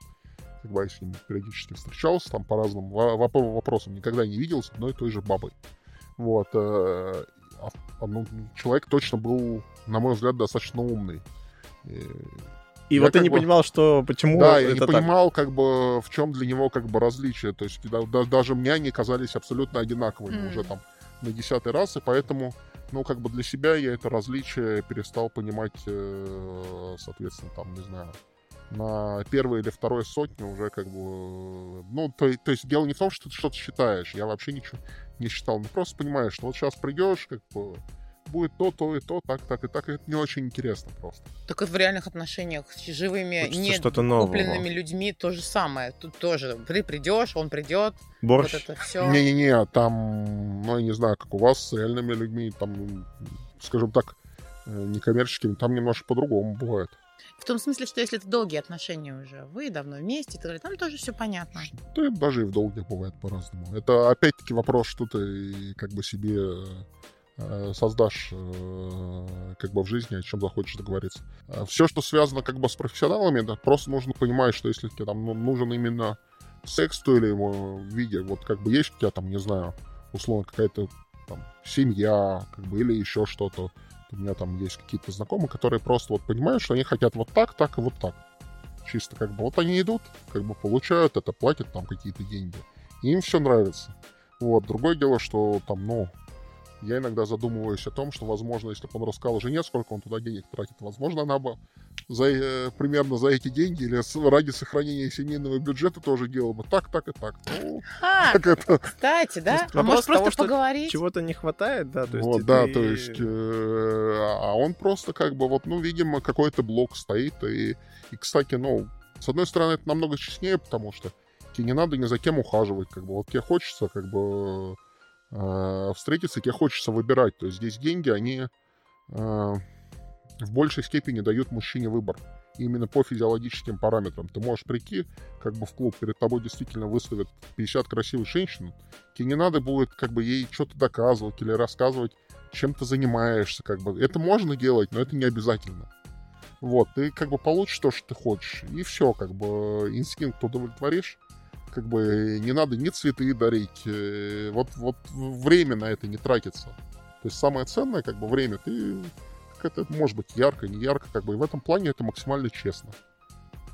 как бы, я с ним периодически встречался, там, по разным во- воп- вопросам. Никогда не видел с одной и той же бабой. Вот. э, а- а, ну, человек точно был, на мой взгляд, достаточно умный. И я вот ты не бы- понимал, что почему да, это я не так. понимал, как бы, в чем для него, как бы, различие. То есть, да- да- даже мне они казались абсолютно одинаковыми Мгм. уже там на десятый раз, и поэтому, ну, как бы для себя я это различие перестал понимать, э, соответственно, там, не знаю, на первой или второй сотне уже как бы... Ну, то, то есть дело не в том, что ты что-то считаешь. Я вообще ничего не считал. Ну, просто понимаешь, что вот сейчас придешь, как бы будет то, то и то, так, так и так. Это не очень интересно просто. Так и в реальных отношениях с живыми, не купленными людьми то же самое. Тут тоже ты придешь, он придет, Борщ. вот это все. Не-не-не, там, ну, я не знаю, как у вас с реальными людьми, там, скажем так, э, некоммерческими, там немножко по-другому бывает. В том смысле, что если это долгие отношения уже, вы давно вместе, далее, там тоже все понятно. Да, даже и в долгих бывает по-разному. Это опять-таки вопрос, что ты как бы себе э, создашь э, как бы в жизни, о чем захочешь договориться. Все, что связано как бы с профессионалами, да, просто нужно понимать, что если тебе там ну, нужен именно секс в той или его виде, вот как бы есть у тебя там, не знаю, условно какая-то там семья, как бы, или еще что-то, у меня там есть какие-то знакомые, которые просто вот понимают, что они хотят вот так, так и вот так. Чисто как бы вот они идут, как бы получают это, платят там какие-то деньги. И им все нравится. Вот. Другое дело, что там, ну, я иногда задумываюсь о том, что, возможно, если бы он рассказал жене, сколько он туда денег тратит, возможно, она бы за, э, примерно за эти деньги или ради сохранения семейного бюджета тоже делала бы так, так и так. Ну, А, как это... кстати, да? А может просто того, что поговорить? Чего-то не хватает, да? То есть вот, да, ты- то есть, э, а он просто как бы вот, ну, видимо, какой-то блок стоит, и, и, кстати, ну, с одной стороны, это намного честнее, потому что тебе не надо ни за кем ухаживать, как бы, вот тебе хочется, как бы, встретиться, тебе хочется выбирать, то есть здесь деньги, они э, в большей степени дают мужчине выбор, именно по физиологическим параметрам. Ты можешь прийти, как бы в клуб, перед тобой действительно выставят 50 красивых женщин, тебе не надо будет как бы ей что-то доказывать или рассказывать, чем ты занимаешься, как бы. Это можно делать, но это не обязательно. Вот, ты как бы получишь то, что ты хочешь, и все, как бы инстинкт удовлетворишь, как бы не надо ни цветы дарить, э, вот, вот время на это не тратится. То есть самое ценное, как бы время, ты это может быть ярко, не ярко, как бы, и в этом плане это максимально честно.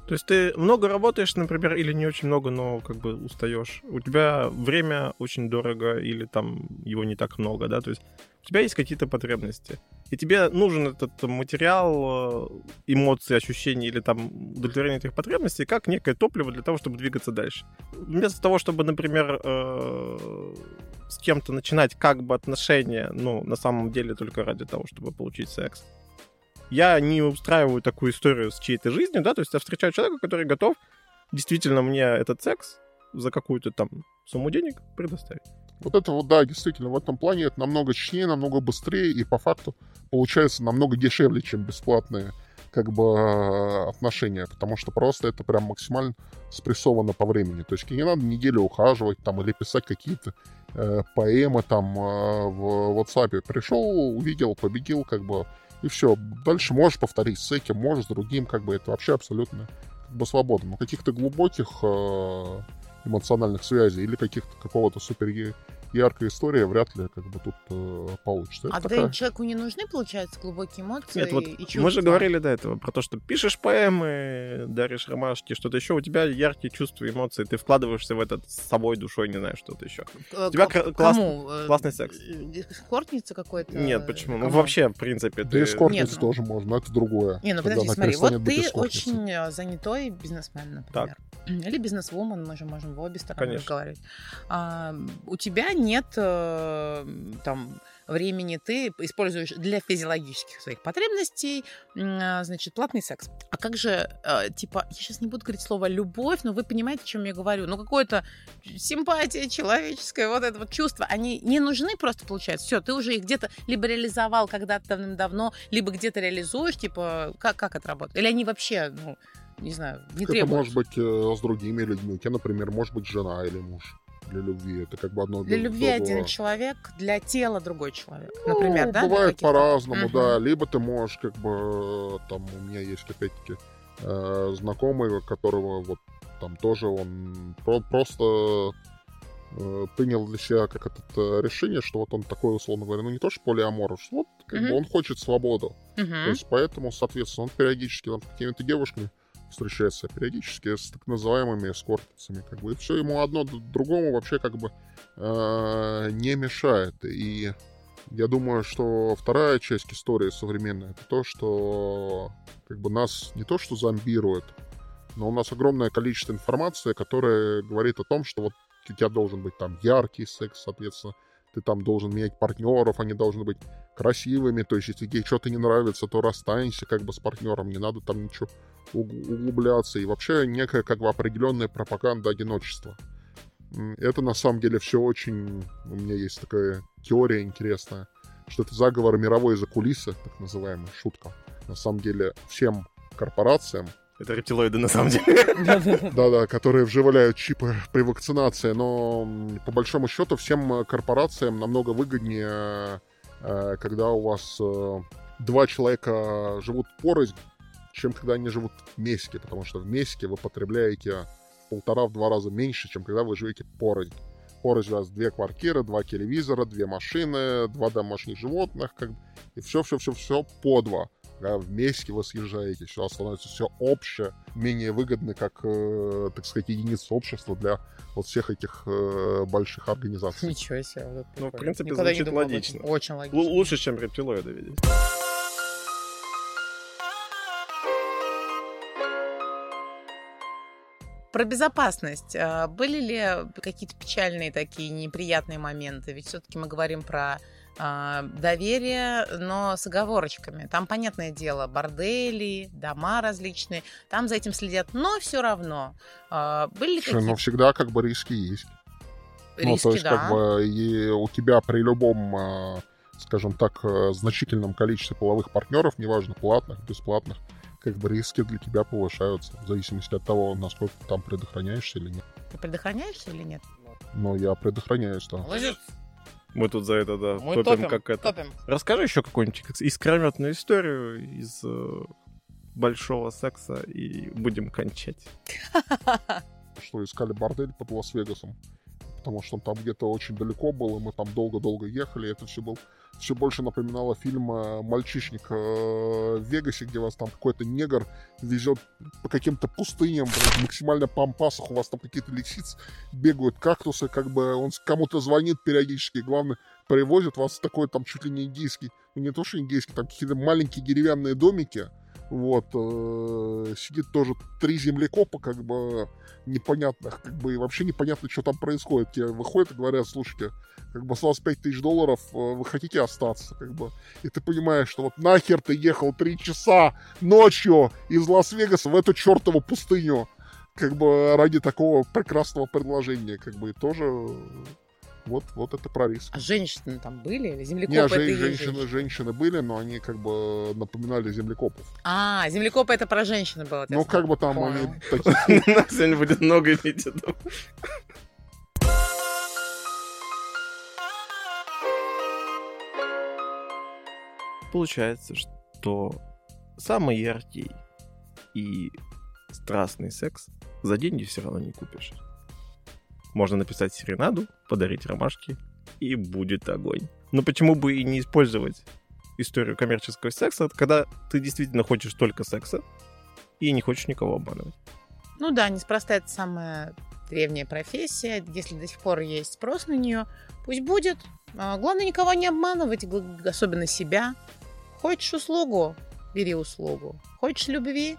То есть ты много работаешь, например, или не очень много, но как бы устаешь. У тебя время очень дорого или там его не так много, да? То есть у тебя есть какие-то потребности. И тебе нужен этот материал, э, эмоции, ощущения или там удовлетворение этих потребностей как некое топливо для того, чтобы двигаться дальше. Вместо того, чтобы, например, э, с кем-то начинать как бы отношения, ну, на самом деле только ради того, чтобы получить секс, я не устраиваю такую историю с чьей-то жизнью, да, то есть я встречаю человека, который готов действительно мне этот секс за какую-то там сумму денег предоставить. Вот это вот, да, действительно, в этом плане это намного честнее, намного быстрее и по факту получается намного дешевле, чем бесплатные как бы отношения, потому что просто это прям максимально спрессовано по времени. То есть не надо неделю ухаживать там или писать какие-то э, поэмы там э, в WhatsApp. Пришел, увидел, победил, как бы, и все. Дальше можешь повторить с этим, можешь с другим, как бы это вообще абсолютно как бы свободно. Но каких-то глубоких э, эмоциональных связей или каких-то какого-то супер яркой истории вряд ли как бы тут э, получится. Это А такая- да, человеку не нужны, получается, глубокие эмоции Нет, вот и мы чувства? же говорили до этого про то, что пишешь поэмы, даришь ромашки, что-то еще, у тебя яркие чувства, эмоции, ты вкладываешься в это с собой, душой, не знаю, что-то еще. У тебя к- класс-? Э, классный секс. э, Эскортница какой-то? Нет, почему? Ну, вообще, в принципе, Да ты... Нет, ну- тоже можно, но это другое. Не, ну подожди, смотри, вот ты очень э, занятой бизнесмен, например. Или бизнесвумен, мы же можем в обе стороны Конечно. разговаривать. А, у тебя нет э, там времени, ты используешь для физиологических своих потребностей, а, значит, платный секс. А как же, э, типа, я сейчас не буду говорить слово любовь, но вы понимаете, о чем я говорю. Ну, какое-то симпатия человеческая, вот это вот чувство, они не нужны просто, получается. Все, ты уже их где-то либо реализовал когда-то давным-давно, либо где-то реализуешь, типа, как, как это работает? Или они вообще, ну, не знаю, не это требуют? может быть э, с другими людьми. У тебя, например, может быть жена или муж для любви. Это как бы одно Для любви один другого. человек, для тела другой человек. Ну, Например, да? Бывает по-разному, Мгм. да. Либо ты можешь, как бы, там, у меня есть, опять-таки, э, знакомый, которого вот там тоже он про- просто э, принял для себя как это э, решение, что вот он такой, условно говоря, ну не то, что полиамор, что вот как бы Мгм. он хочет свободу. Мгм. То есть поэтому, соответственно, он периодически там с какими-то девушками встречается, периодически с так называемыми эскортницами, как бы, и все ему одно другому вообще как бы э, не мешает. И я думаю, что вторая часть истории современной это то, что как бы нас не то что зомбирует, но у нас огромное количество информации, которая говорит о том, что вот у тебя должен быть там яркий секс, соответственно, ты там должен менять партнеров, они должны быть красивыми, то есть если тебе что-то не нравится, то расстанься как бы с партнером, не надо там ничего углубляться, и вообще некая как бы определенная пропаганда одиночества. Это на самом деле все очень... У меня есть такая теория интересная, что это заговор мировой за кулисы, так называемая шутка. На самом деле всем корпорациям это рептилоиды на самом деле. Да-да, которые вживляют чипы при вакцинации, но по большому счету всем корпорациям намного выгоднее, э, когда у вас э, два человека живут порознь, чем когда они живут вместе, потому что вместе вы потребляете полтора-два раза меньше, чем когда вы живете порознь. Порознь у вас две квартиры, два телевизора, две машины, два домашних животных, как... и все-все-все-все по два да, вместе вы съезжаете, все становится все общее, менее выгодно, как, э, так сказать, единица общества для вот всех этих э, больших организаций. Ничего себе. Вот ну, в принципе, Никогда звучит логично. Очень логично. Л- лучше, чем рептилоиды, видите. Про безопасность. А, были ли какие-то печальные такие неприятные моменты? Ведь все-таки мы говорим про а, доверие, но с оговорочками. Там, понятное дело, бордели, дома различные, там за этим следят, но все равно. А, были ли какие-то... Но всегда как бы риски есть. Риски, ну, то есть, да. как бы, и у тебя при любом, скажем так, э, значительном количестве половых партнеров, неважно, платных, бесплатных, как бы риски для тебя повышаются, в зависимости от того, насколько ты там предохраняешься или нет. Ты предохраняешься или нет? Ну, я предохраняюсь, да. Молодец. Мы тут за это, да, Мы топим, топим как это. Топим. Расскажи еще какую-нибудь искрометную историю из э, большого секса и будем кончать. Что искали бордель под Лас-Вегасом, потому что он там где-то очень далеко был, и мы там долго-долго ехали, и это все был все больше напоминало фильм э, «Мальчишник» э, в Вегасе, где вас там какой-то негр везет по каким-то пустыням, блин, максимально пампасах, у вас там какие-то лисицы бегают, кактусы, как бы он кому-то звонит периодически, главное, привозит вас в такой там чуть ли не индийский, ну не то что индийский, там какие-то маленькие деревянные домики, вот, э, сидит тоже три землекопа, как бы, непонятных, как бы, и вообще непонятно, что там происходит. Те выходят и говорят, слушайте, как бы с вас 5 тысяч долларов, э, вы хотите остаться, как бы. И ты понимаешь, что вот нахер ты ехал 3 часа ночью из Лас-Вегаса в эту чертову пустыню, как бы ради такого прекрасного предложения, как бы, и тоже вот, вот это про риск. А женщины там были? Или землекопы Нет, жен, женщины, женщины были, но они как бы напоминали землекопов. А, землекопы это про женщины было. Ну, как бы там Понял. они такие... Нас сегодня будет много эпитетов. Получается, что самый яркий и страстный секс за деньги все равно не купишь. Можно написать серенаду, подарить ромашки, и будет огонь. Но почему бы и не использовать историю коммерческого секса, когда ты действительно хочешь только секса и не хочешь никого обманывать? Ну да, неспроста это самая древняя профессия. Если до сих пор есть спрос на нее, пусть будет. А, главное никого не обманывать, особенно себя. Хочешь услугу, бери услугу. Хочешь любви,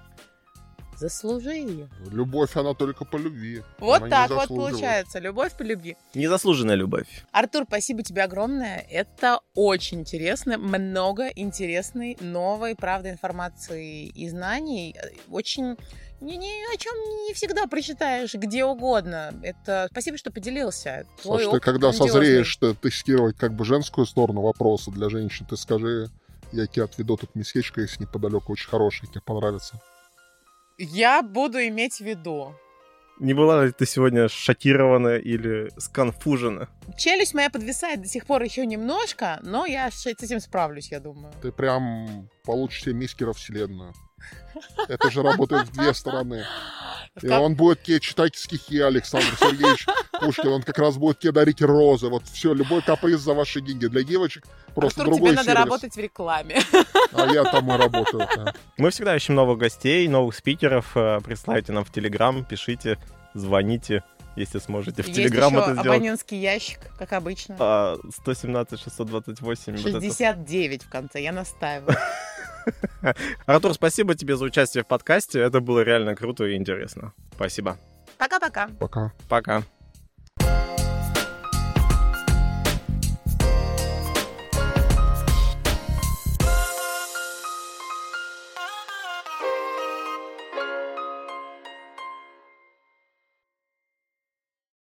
заслужи ее. Любовь, она только по любви. Вот она так вот получается. Любовь по любви. Незаслуженная любовь. Артур, спасибо тебе огромное. Это очень интересно. Много интересной, новой, правда, информации и знаний. Очень ни, ни о чем не всегда прочитаешь где угодно. Это спасибо, что поделился. Твой Слушай, ты когда грандиозный. созреешь ты, тестировать как бы женскую сторону вопроса для женщин, ты скажи, я тебе отведу тут местечко, если неподалеку очень хороший, тебе понравится. Я буду иметь в виду. Не была ли ты сегодня шокирована или сконфужена? Челюсть моя подвисает до сих пор еще немножко, но я с этим справлюсь, я думаю. Ты прям получишь себе мискера вселенную. Это же работает в две стороны. И он будет тебе читать стихи Александр Сергеевич Пушкин. Он как раз будет тебе дарить розы. Вот все, любой каприз за ваши деньги. Для девочек просто Артур, другой тебе надо работать в рекламе. А я там и работаю. Да. Мы всегда ищем новых гостей, новых спикеров. Э, присылайте нам в Телеграм, пишите, звоните если сможете. В Есть Телеграм это сделать. абонентский ящик, как обычно. А, 117 628. 69 вот в конце, я настаиваю. Артур, спасибо тебе за участие в подкасте. Это было реально круто и интересно. Спасибо. Пока-пока. Пока. Пока.